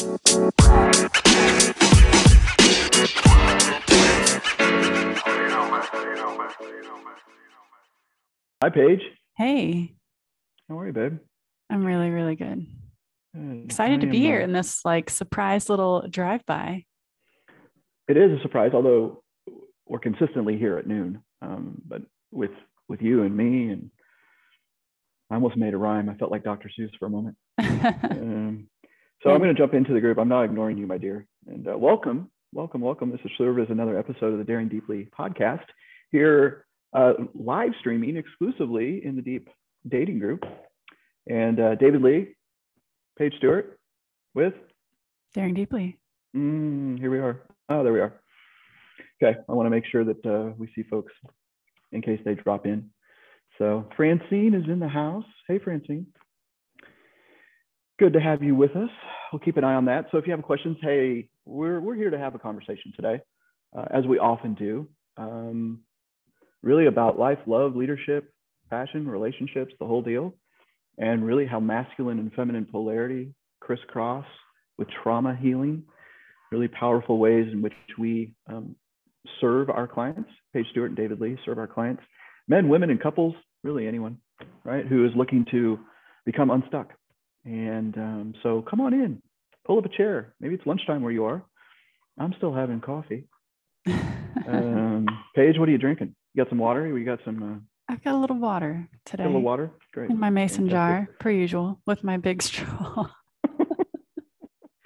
Hi, Paige. Hey, How are you, babe? I'm really, really good. Good. Excited to be here uh, in this like surprise little drive by. It is a surprise, although we're consistently here at noon. Um, but with with you and me, and I almost made a rhyme. I felt like Dr. Seuss for a moment. Um, so I'm going to jump into the group. I'm not ignoring you, my dear. And uh, welcome, welcome, welcome. This is serve as another episode of the Daring Deeply podcast here, uh, live streaming exclusively in the Deep Dating Group. And uh, David Lee, Paige Stewart, with Daring deeply. Mm, here we are. Oh, there we are. Okay, I want to make sure that uh, we see folks in case they drop in. So Francine is in the house. Hey, Francine. Good to have you with us. We'll keep an eye on that. So if you have questions, hey, we're we're here to have a conversation today, uh, as we often do. Um, really about life, love, leadership, passion, relationships, the whole deal, and really how masculine and feminine polarity crisscross with trauma healing really powerful ways in which we um, serve our clients. Paige Stewart and David Lee serve our clients, men, women, and couples, really anyone, right, who is looking to become unstuck. And um, so come on in, pull up a chair. Maybe it's lunchtime where you are. I'm still having coffee. Um, Paige, what are you drinking? You got some water? You got some uh, I've got a little water today a little water? Great. in my mason Fantastic. jar, per usual, with my big straw.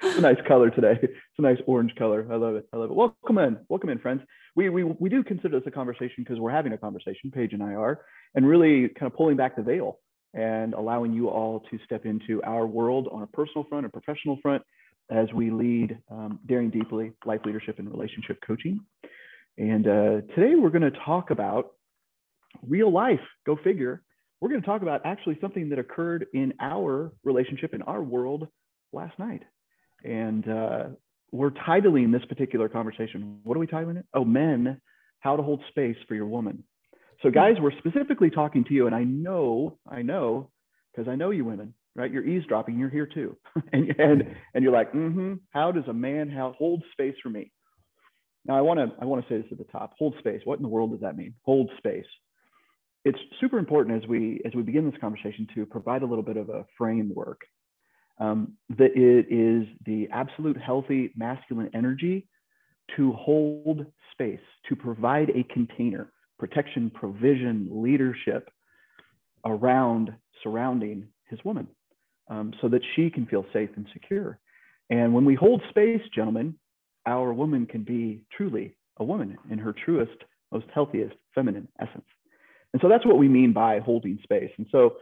it's a nice color today. It's a nice orange color. I love it. I love it. Welcome in. Welcome in, friends. We, we, we do consider this a conversation because we're having a conversation, Paige and I are, and really kind of pulling back the veil and allowing you all to step into our world on a personal front, a professional front, as we lead um, Daring Deeply Life Leadership and Relationship Coaching. And uh, today we're going to talk about real life. Go figure. We're going to talk about actually something that occurred in our relationship, in our world last night. And uh, we're titling this particular conversation. What are we titling it? Oh, men, how to hold space for your woman. So, guys, we're specifically talking to you, and I know, I know, because I know you women, right? You're eavesdropping. You're here too, and and and you're like, mm-hmm. How does a man how, hold space for me? Now, I want to I want to say this at the top. Hold space. What in the world does that mean? Hold space. It's super important as we as we begin this conversation to provide a little bit of a framework um, that it is the absolute healthy masculine energy to hold space, to provide a container, protection, provision, leadership around surrounding his woman um, so that she can feel safe and secure. And when we hold space, gentlemen, our woman can be truly a woman in her truest, most healthiest feminine essence. And so that's what we mean by holding space. And so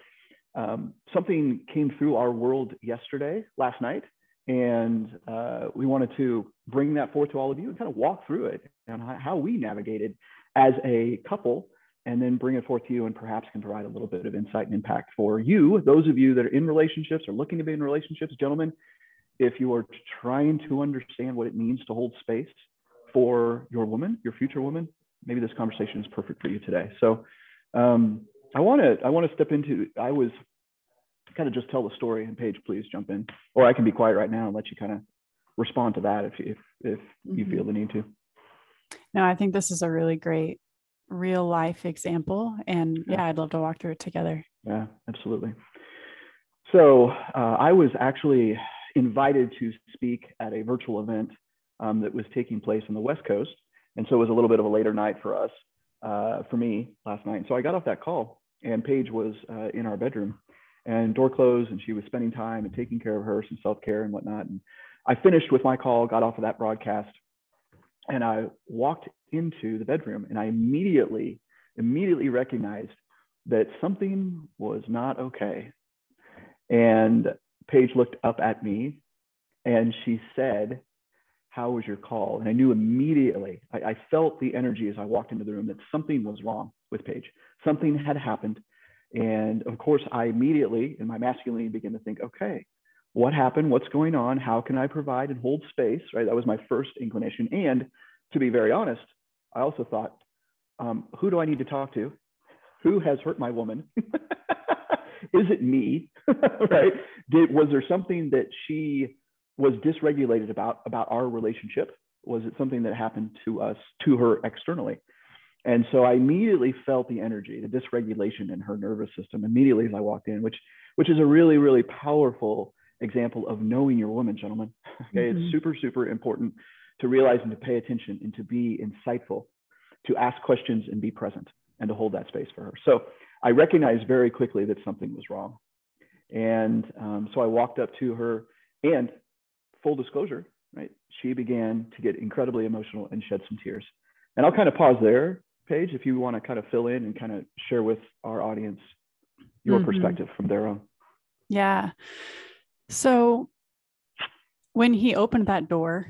um, something came through our world yesterday, last night, and uh, we wanted to bring that forth to all of you and kind of walk through it and how, how we navigated as a couple, and then bring it forth to you and perhaps can provide a little bit of insight and impact for you, those of you that are in relationships or looking to be in relationships, gentlemen. If you are trying to understand what it means to hold space for your woman, your future woman, maybe this conversation is perfect for you today. So, um, I want to I want to step into. I was kind of just tell the story, and Paige, please jump in, or I can be quiet right now and let you kind of respond to that if if if you Mhm. feel the need to. No, I think this is a really great real life example. And Yeah. yeah, I'd love to walk through it together. Yeah, absolutely. So uh, I was actually invited to speak at a virtual event um, that was taking place on the West Coast, and so it was a little bit of a later night for us, uh, for me last night. So I got off that call, and Paige was uh, in our bedroom, and door closed, and she was spending time and taking care of her, some self care and whatnot. And I finished with my call, got off of that broadcast, and I walked into the bedroom, and I immediately, immediately recognized that something was not okay. And Paige looked up at me and she said, How was your call? And I knew immediately, I, I, felt the energy as I walked into the room that something was wrong with Paige. Something had happened. And of course, I immediately, in my masculinity, began to think, okay, what happened? What's going on? How can I provide and hold space? Right. That was my first inclination. And to be very honest, I also thought, um, who do I need to talk to? Who has hurt my woman? Is it me? right? Did was there something that she was dysregulated about about our relationship? Was it something that happened to us to her externally? And so I immediately felt the energy, the dysregulation in her nervous system immediately as I walked in, which which is a really really powerful example of knowing your woman, gentlemen. Okay, mm-hmm. it's super super important to realize and to pay attention and to be insightful, to ask questions and be present and to hold that space for her. So I recognized very quickly that something was wrong. And um, so I walked up to her and full disclosure, right? She began to get incredibly emotional and shed some tears. And I'll kind of pause there, Paige, if you want to kind of fill in and kind of share with our audience your mm-hmm. perspective from their own. Yeah. So when he opened that door,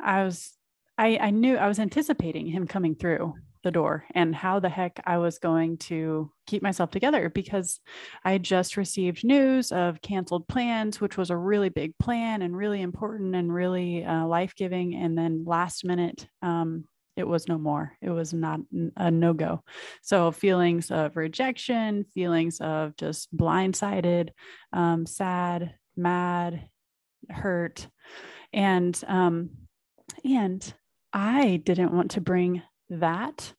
I was I, I knew I was anticipating him coming through the door and how the heck I was going to keep myself together because I just received news of canceled plans, which was a really big plan and really important and really uh, life giving. And then last minute, um, it was no more. It was not a no go. So, feelings of rejection, feelings of just blindsided, um, sad, mad, hurt. And, um, and I didn't want to bring that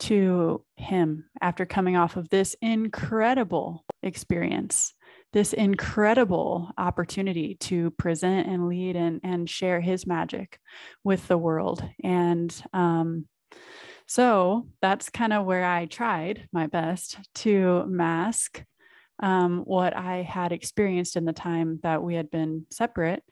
to him after coming off of this incredible experience, this incredible opportunity to present and lead and, and share his magic with the world. And um, so that's kind of where I tried my best to mask um, what I had experienced in the time that we had been separate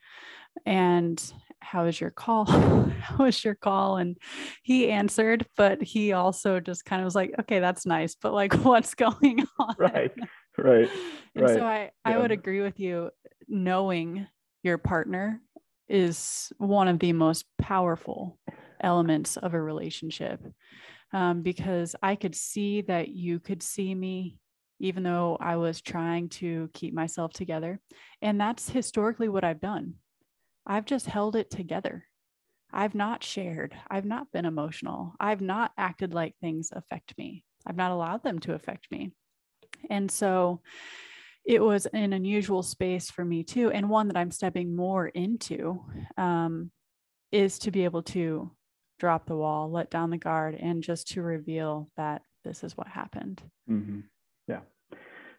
and how was your call? how was your call? And he answered, but he also just kind of was like, okay, that's nice, but like, what's going on? Right. Right. and right. so I, I would agree with you. Knowing your partner is one of the most powerful elements of a relationship um, because I could see that you could see me even though I was trying to keep myself together. And that's historically what I've done. I've just held it together. I've not shared. I've not been emotional. I've not acted like things affect me. I've not allowed them to affect me. And so it was an unusual space for me too. And one that I'm stepping more into um, is to be able to drop the wall, let down the guard, and just to reveal that this is what happened. Mm-hmm.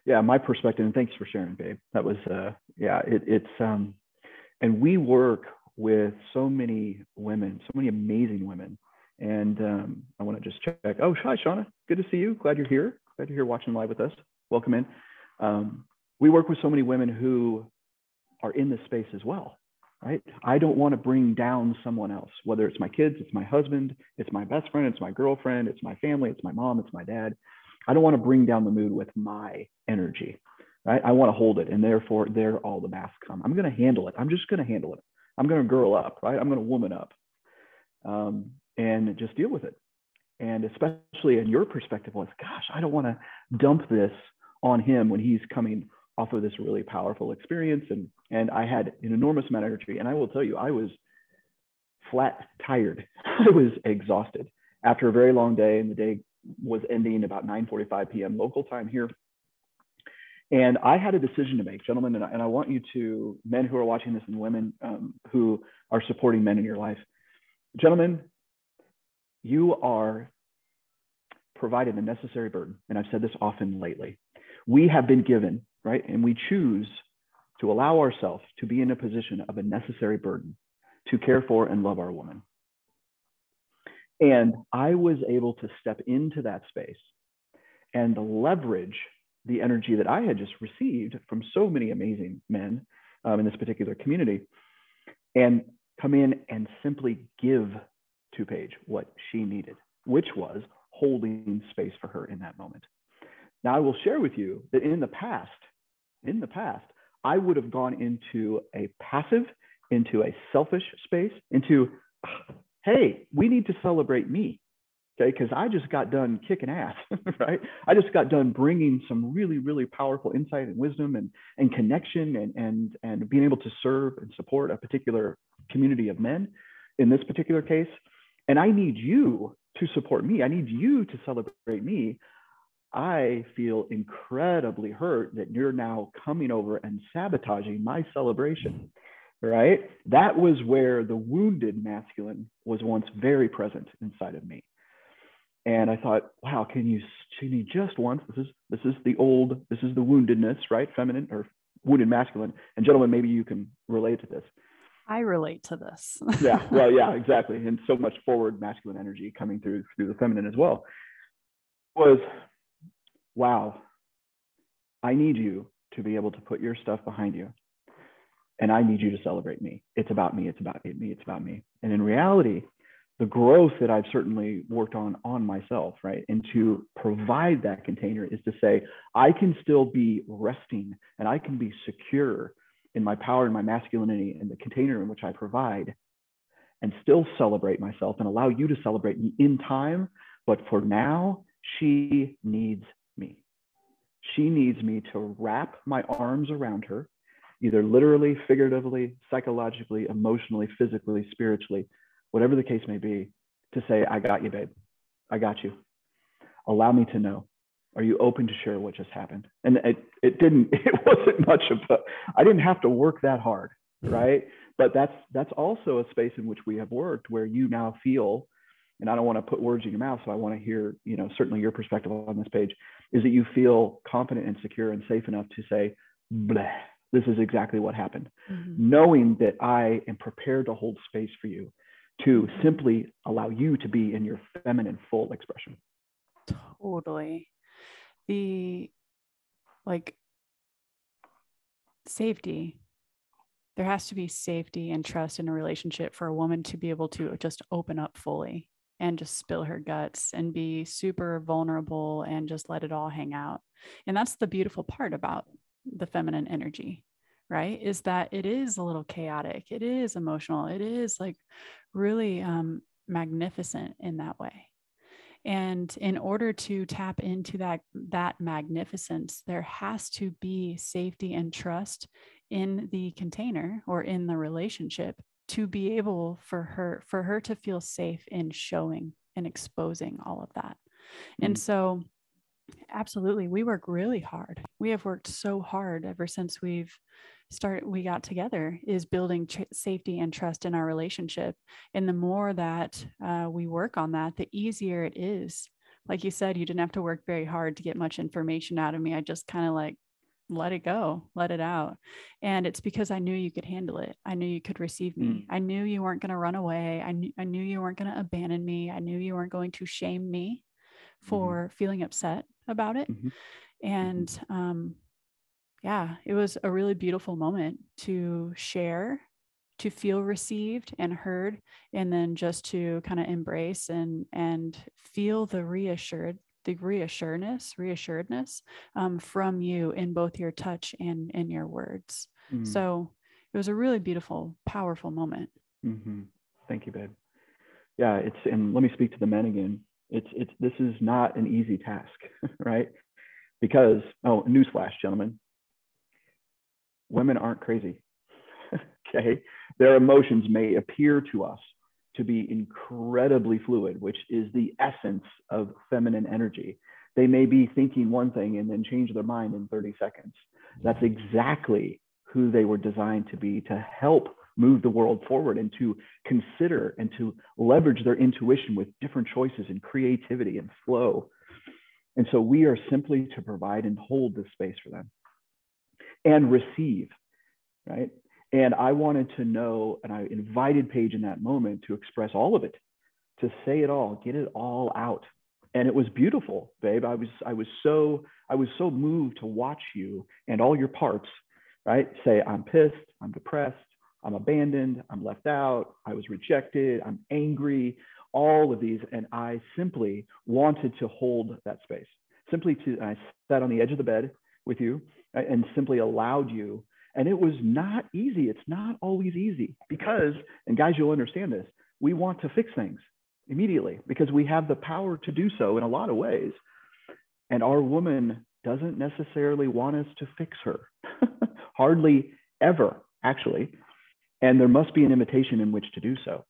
Yeah. My perspective, and thanks for sharing, babe. That was, uh, yeah, it, it's, um, and we work with so many women, so many amazing women. And um, I want to just check. Oh, hi, Shauna. Good to see you. Glad you're here. Glad you're here watching live with us. Welcome in. Um, we work with so many women who are in this space as well, right? I don't want to bring down someone else, whether it's my kids, it's my husband, it's my best friend, it's my girlfriend, it's my family, it's my mom, it's my dad. I don't want to bring down the mood with my energy right? I want to hold it, and therefore there all the masks come. I'm going to handle it. I'm just going to handle it. I'm going to girl up, right? I'm going to woman up, um, and just deal with it. And especially in your perspective was, gosh, I don't want to dump this on him when he's coming off of this really powerful experience. And and I had an enormous amount of energy, and I will tell you, I was flat tired. I was exhausted after a very long day, and the day was ending about 9:45 p.m. local time here and I had a decision to make, gentlemen, and I, and I want you to, men who are watching this and women um, who are supporting men in your life, gentlemen, you are provided a necessary burden. And I've said this often lately. We have been given, right? And we choose to allow ourselves to be in a position of a necessary burden to care for and love our woman. And I was able to step into that space and leverage the energy that I had just received from so many amazing men um, in this particular community and come in and simply give to Paige what she needed, which was holding space for her in that moment. Now, I will share with you that in the past, in the past, I would have gone into a passive, into a selfish space, into, hey, we need to celebrate me okay? Because i just got done kicking ass right? I just got done bringing some really really powerful insight and wisdom and and connection and and and being able to serve and support a particular community of men in this particular case. And i need you to support me. I need you to celebrate me. I feel incredibly hurt that you're now coming over and sabotaging my celebration right? That was where the wounded masculine was once very present inside of me. And I thought, wow, can you see me just once? This is this is the old, this is the woundedness, right? Feminine or wounded masculine. And gentlemen, maybe you can relate to this. I relate to this. yeah, well, yeah, exactly. And so much forward masculine energy coming through through the feminine as well. Was wow, I need you to be able to put your stuff behind you. And I need you to celebrate me. It's about me. It's about me. It's about me. And in reality, the growth that I've certainly worked on on myself, right? And to provide that container is to say, I can still be resting and I can be secure in my power and my masculinity and the container in which I provide and still celebrate myself and allow you to celebrate me in time. But for now, she needs me. She needs me to wrap my arms around her, either literally, figuratively, psychologically, emotionally, physically, spiritually, whatever the case may be, to say, I got you, babe. I got you. Allow me to know. Are you open to share what just happened? And it, it didn't, it wasn't much of a, I didn't have to work that hard, right? But that's that's also a space in which we have worked where you now feel and I don't want to put words in your mouth, so I want to hear, you know, certainly your perspective on this Paige, is that you feel confident and secure and safe enough to say, Bleh, this is exactly what happened. Mm-hmm. Knowing that I am prepared to hold space for you, to simply allow you to be in your feminine full expression. Totally. The like safety there has to be safety and trust in a relationship for a woman to be able to just open up fully and just spill her guts and be super vulnerable and just let it all hang out. And that's the beautiful part about the feminine energy, right? Is that it is a little chaotic, it is emotional, it is like really um, magnificent in that way. And in order to tap into that that magnificence, there has to be safety and trust in the container or in the relationship to be able for her for her to feel safe in showing and exposing all of that mm-hmm. and mm. so absolutely we work really hard we have worked so hard ever since we've started we got together is building tr- safety and trust in our relationship and the more that uh, we work on that the easier it is like you said you didn't have to work very hard to get much information out of me i just kind of like let it go, let it out. And it's because I knew you could handle it. I knew you could receive me. Mm. I knew you weren't going to run away. I knew I knew you weren't going to abandon me. I knew you weren't going to shame me. For mm-hmm. feeling upset about it. Mm-hmm. And mm-hmm. um yeah, it was a really beautiful moment to share, to feel received and heard, and then just to kind of embrace and and feel the reassured the reassuredness, reassuredness um, from you in both your touch and in your words. Mm-hmm. So it was a really beautiful, powerful moment. Mm-hmm. Thank you, babe. Yeah, it's and let me speak to the men again. It's it's this is not an easy task, right? Because oh, newsflash, gentlemen, women aren't crazy. okay, their emotions may appear to us to be incredibly fluid, which is the essence of feminine energy. They may be thinking one thing and then change their mind in 30 seconds. That's exactly who they were designed to be to help move the world forward and to consider and to leverage their intuition with different choices and creativity and flow. And so we are simply to provide and hold this space for them and receive, right? And I wanted to know, and I invited Paige in that moment to express all of it, to say it all, get it all out. And it was beautiful, babe. I was I was so I was so moved to watch you and all your parts, right? Say, I'm pissed, I'm depressed, I'm abandoned, I'm left out, I was rejected, I'm angry, all of these. And I simply wanted to hold that space. Simply to I sat on the edge of the bed with you uh, and simply allowed you and it was not easy. It's not always easy because, and guys, you'll understand this, we want to fix things immediately because we have the power to do so in a lot of ways. And our woman doesn't necessarily want us to fix her, hardly ever, actually. And there must be an invitation in which to do so.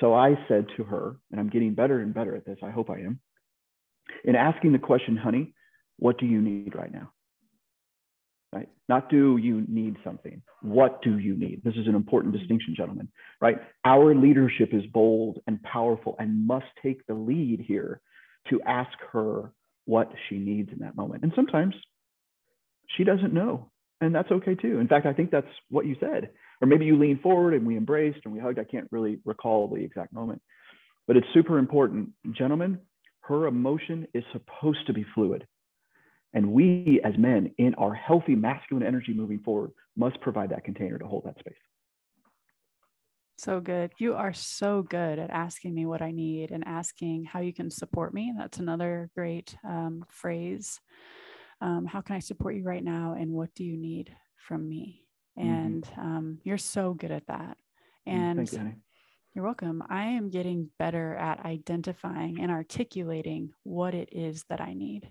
So I said to her, and I'm getting better and better at this, I hope I am, in asking the question, honey, what do you need right now? right? Not do you need something? What do you need? This is an important distinction, gentlemen, right? Our leadership is bold and powerful and must take the lead here to ask her what she needs in that moment. And sometimes she doesn't know, and that's okay too. In fact, I think that's what you said. Or maybe you leaned forward and we embraced and we hugged. I can't really recall the exact moment, but it's super important. Gentlemen, her emotion is supposed to be fluid. And we as men in our healthy masculine energy moving forward must provide that container to hold that space. So good. You are so good at asking me what I need and asking how you can support me. That's another great um, phrase. Um, how can I support you right now? And what do you need from me? Mm-hmm. And mm-hmm. um, you're so good at that. Mm, and you, you're welcome. I am getting better at identifying and articulating what it is that I need.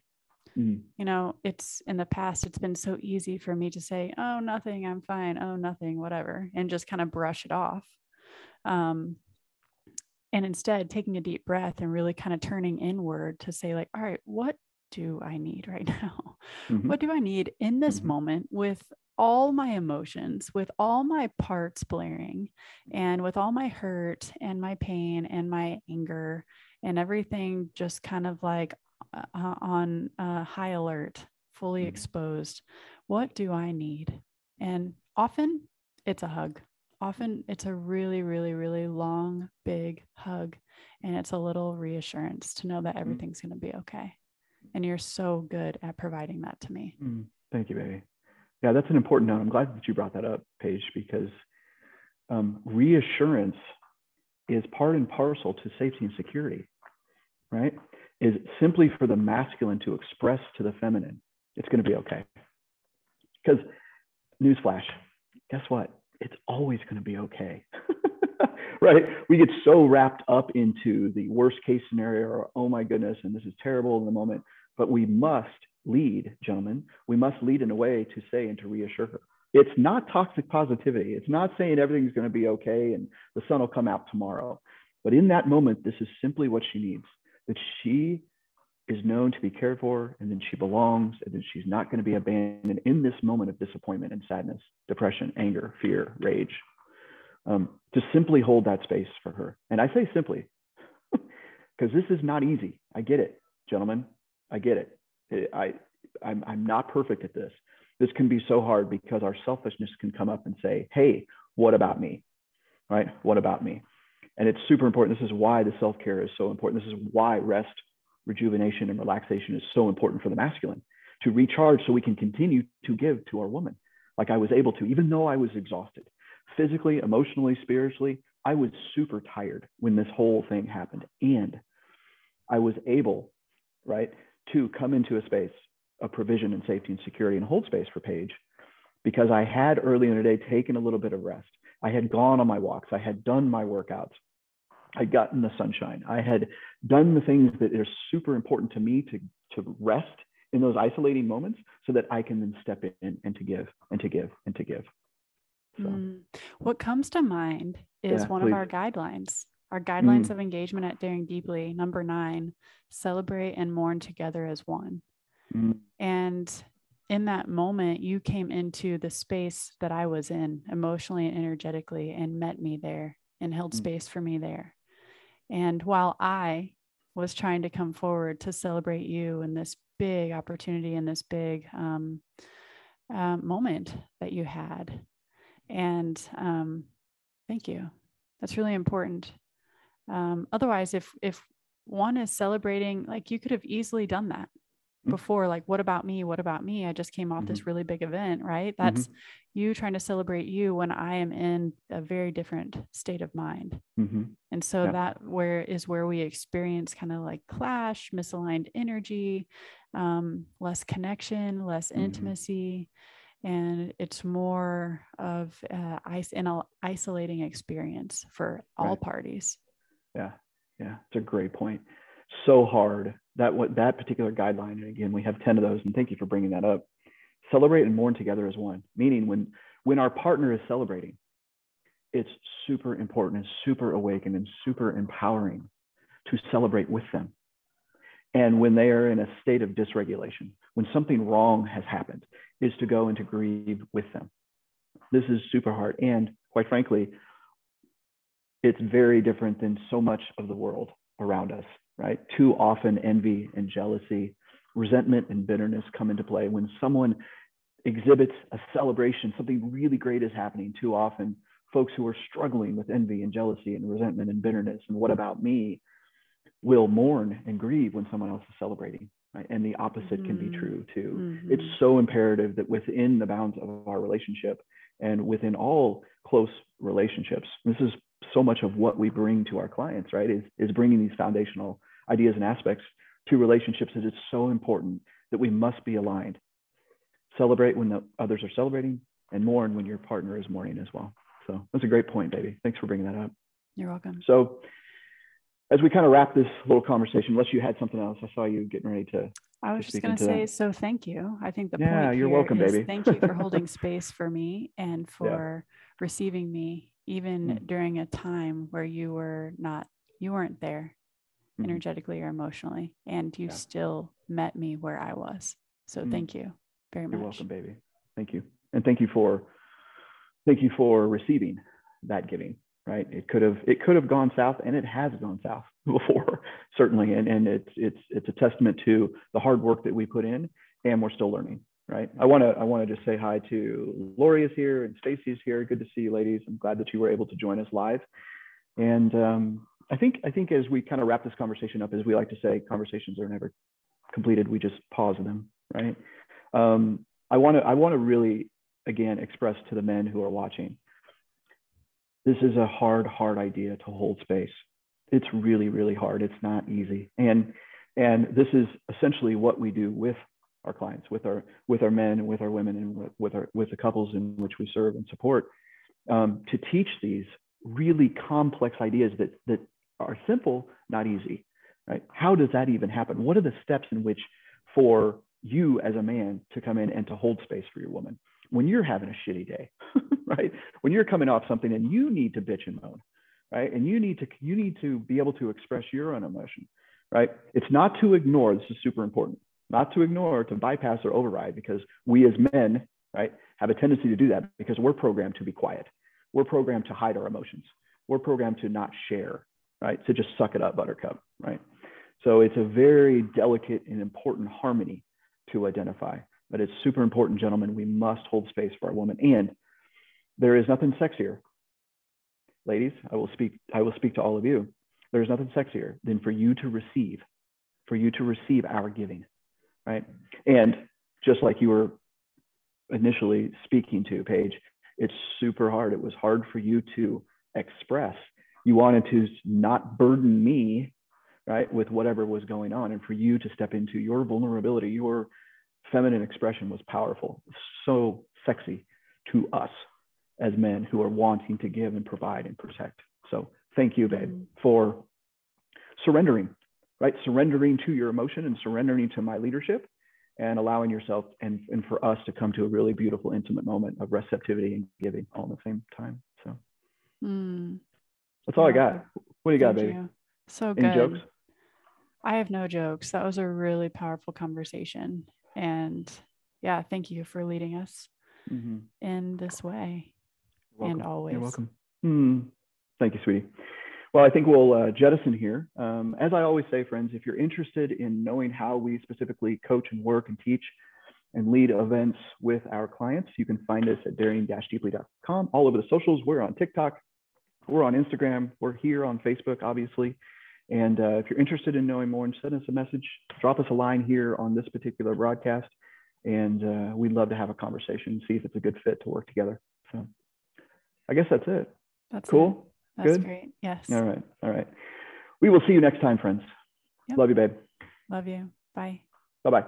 Mm. You know, it's in the past, it's been so easy for me to say, oh, nothing, I'm fine. Oh, nothing, whatever, and just kind of brush it off. Um, and instead, taking a deep breath and really kind of turning inward to say, like, all right, what do I need right now? Mm-hmm. What do I need in this mm-hmm. moment with all my emotions, with all my parts blaring, and with all my hurt and my pain and my anger and everything just kind of like uh, uh, on uh, high alert, fully mm-hmm. exposed. What do I need? And often it's a hug. Often it's a really, really, really long, big hug. And it's a little reassurance to know that mm-hmm. everything's going to be okay. And you're so good at providing that to me. Mm, thank you, baby. Yeah, that's an important note. I'm glad that you brought that up, Paige, because um, reassurance is part and parcel to safety and security, right? is simply for the masculine to express to the feminine, it's going to be okay. Because, newsflash, guess what? It's always going to be okay. right? We get so wrapped up into the worst case scenario, or oh my goodness, and this is terrible in the moment. But we must lead, gentlemen. We must lead in a way to say and to reassure her. It's not toxic positivity. It's not saying everything's going to be okay and the sun will come out tomorrow. But in that moment, this is simply what she needs that she is known to be cared for and then she belongs and then she's not going to be abandoned in this moment of disappointment and sadness, depression, anger, fear, rage. Um, to simply hold that space for her. And I say simply because this is not easy. I get it, gentlemen. I get it. I, I'm, I'm not perfect at this. This can be so hard because our selfishness can come up and say, hey, what about me? Right? What about me? And it's super important. This is why the self care is so important. This is why rest, rejuvenation, and relaxation is so important for the masculine to recharge so we can continue to give to our woman. Like I was able to, even though I was exhausted physically, emotionally, spiritually, I was super tired when this whole thing happened. And I was able, right, to come into a space of provision and safety and security and hold space for Paige because I had early in the day taken a little bit of rest. I had gone on my walks. I had done my workouts. I'd gotten the sunshine. I had done the things that are super important to me to, to rest in those isolating moments so that I can then step in and to give and to give and to give. So. Mm. What comes to mind is yeah, one please. of our guidelines, our guidelines mm. of engagement at Daring Deeply, number nine celebrate and mourn together as one. Mm. And in that moment, you came into the space that I was in emotionally and energetically and met me there and held mm. space for me there. And while I was trying to come forward to celebrate you and this big opportunity and this big um, uh, moment that you had. And um, thank you. That's really important. Um, otherwise, if if one is celebrating, like you could have easily done that. Mm-hmm. before like what about me what about me i just came off mm-hmm. this really big event right that's mm-hmm. you trying to celebrate you when i am in a very different state of mind mm-hmm. and so yeah. that where is where we experience kind of like clash misaligned energy um, less connection less mm-hmm. intimacy and it's more of uh, an isolating experience for all right. parties yeah. Yeah. It's a great point. So hard. That what that particular guideline and again we have 10 of those and thank you for bringing that up. Celebrate and mourn together as one meaning when when our partner is celebrating it's super important and super awakened and super empowering to celebrate with them. And when they are in a state of dysregulation, when something wrong has happened, is to go and to grieve with them. This is super hard. And quite frankly, it's very different than so much of the world around us, right? Too often, envy and jealousy, resentment and bitterness come into play. When someone exhibits a celebration, something really great is happening, too often, folks who are struggling with envy and jealousy and resentment and bitterness and what about me will mourn and grieve when someone else is celebrating. Right? And the opposite mm-hmm. can be mm-hmm. true too. Mm-hmm. It's so imperative that within the bounds of our relationship and within all close relationships, this is so much of what we bring to our clients, right? Is, is bringing these foundational ideas and aspects to relationships that it's so important that we must be aligned. Celebrate when the others are celebrating and mourn when your partner is mourning as well. So that's a great point, baby. Thanks for bringing that up. You're welcome. So as we kind of wrap this little conversation, unless you had something else, I saw you getting ready to. I was just going to say, that. so thank you. I think the yeah, point you're welcome, baby. Thank you for holding space for me and for yeah. receiving me, even mm during a time where you were not, you weren't there mm energetically or emotionally, and you yeah. still met me where I was. So mm thank you very much. You're welcome, baby. Thank you, and thank you for, thank you for receiving that giving right? It could have it could have gone south, and it has gone south before, certainly. And and it's it's it's a testament to the hard work that we put in, and we're still learning, right? I want to I want to just say hi to Lori is here and Stacy is here. Good to see you, ladies. I'm glad that you were able to join us live. And um, I think I think as we kind of wrap this conversation up, as we like to say, conversations are never completed. We just pause them, right? Um, I want to I want to really again express to the men who are watching this is a hard, hard idea to hold space. It's really, really hard. It's not easy. And and this is essentially what we do with our clients, with our with our men, with our women, and with our with the couples in which we serve and support, um, to teach these really complex ideas that that are simple, not easy. Right? How does that even happen? What are the steps in which for you as a man to come in and to hold space for your woman? when you're having a shitty day, right? When you're coming off something and you need to bitch and moan, right? And you need to you need to be able to express your own emotion, right? It's not to ignore. This is super important. Not to ignore, to bypass or override, because we as men, right, have a tendency to do that because we're programmed to be quiet. We're programmed to hide our emotions. We're programmed to not share, right? To just suck it up, buttercup, right? So it's a very delicate and important harmony to identify. But it's super important, gentlemen. We must hold space for our woman. And there is nothing sexier. Ladies, I will speak, I will speak to all of you. There is nothing sexier than for you to receive, for you to receive our giving. Right. And just like you were initially speaking to, Paige, it's super hard. It was hard for you to express. You wanted to not burden me, right, with whatever was going on, and for you to step into your vulnerability, your feminine expression was powerful, so sexy to us as men who are wanting to give and provide and protect. So thank you, babe, mm-hmm. for surrendering, right? Surrendering to your emotion and surrendering to my leadership and allowing yourself and, and for us to come to a really beautiful, intimate moment of receptivity and giving all at the same time. So mm. that's all I got. What do you got, baby? You. So Any good. jokes? I have no jokes. That was a really powerful conversation. And yeah, thank you for leading us mm-hmm. in this way and always. You're welcome. Mm. Thank you, sweetie. Well, I think we'll uh, jettison here. Um, as I always say, friends, if you're interested in knowing how we specifically coach and work and teach and lead events with our clients, you can find us at daring-deeply.com. All over the socials, we're on TikTok, we're on Instagram, we're here on Facebook, obviously. And uh, if you're interested in knowing more, and send us a message, drop us a line here on this particular broadcast, and uh, we'd love to have a conversation, see if it's a good fit to work together. So I guess that's it. That's cool. It. That's Good? great. Yes. All right. All right. We will see you next time, friends. Yep. Love you, babe. Love you. Bye. Bye bye.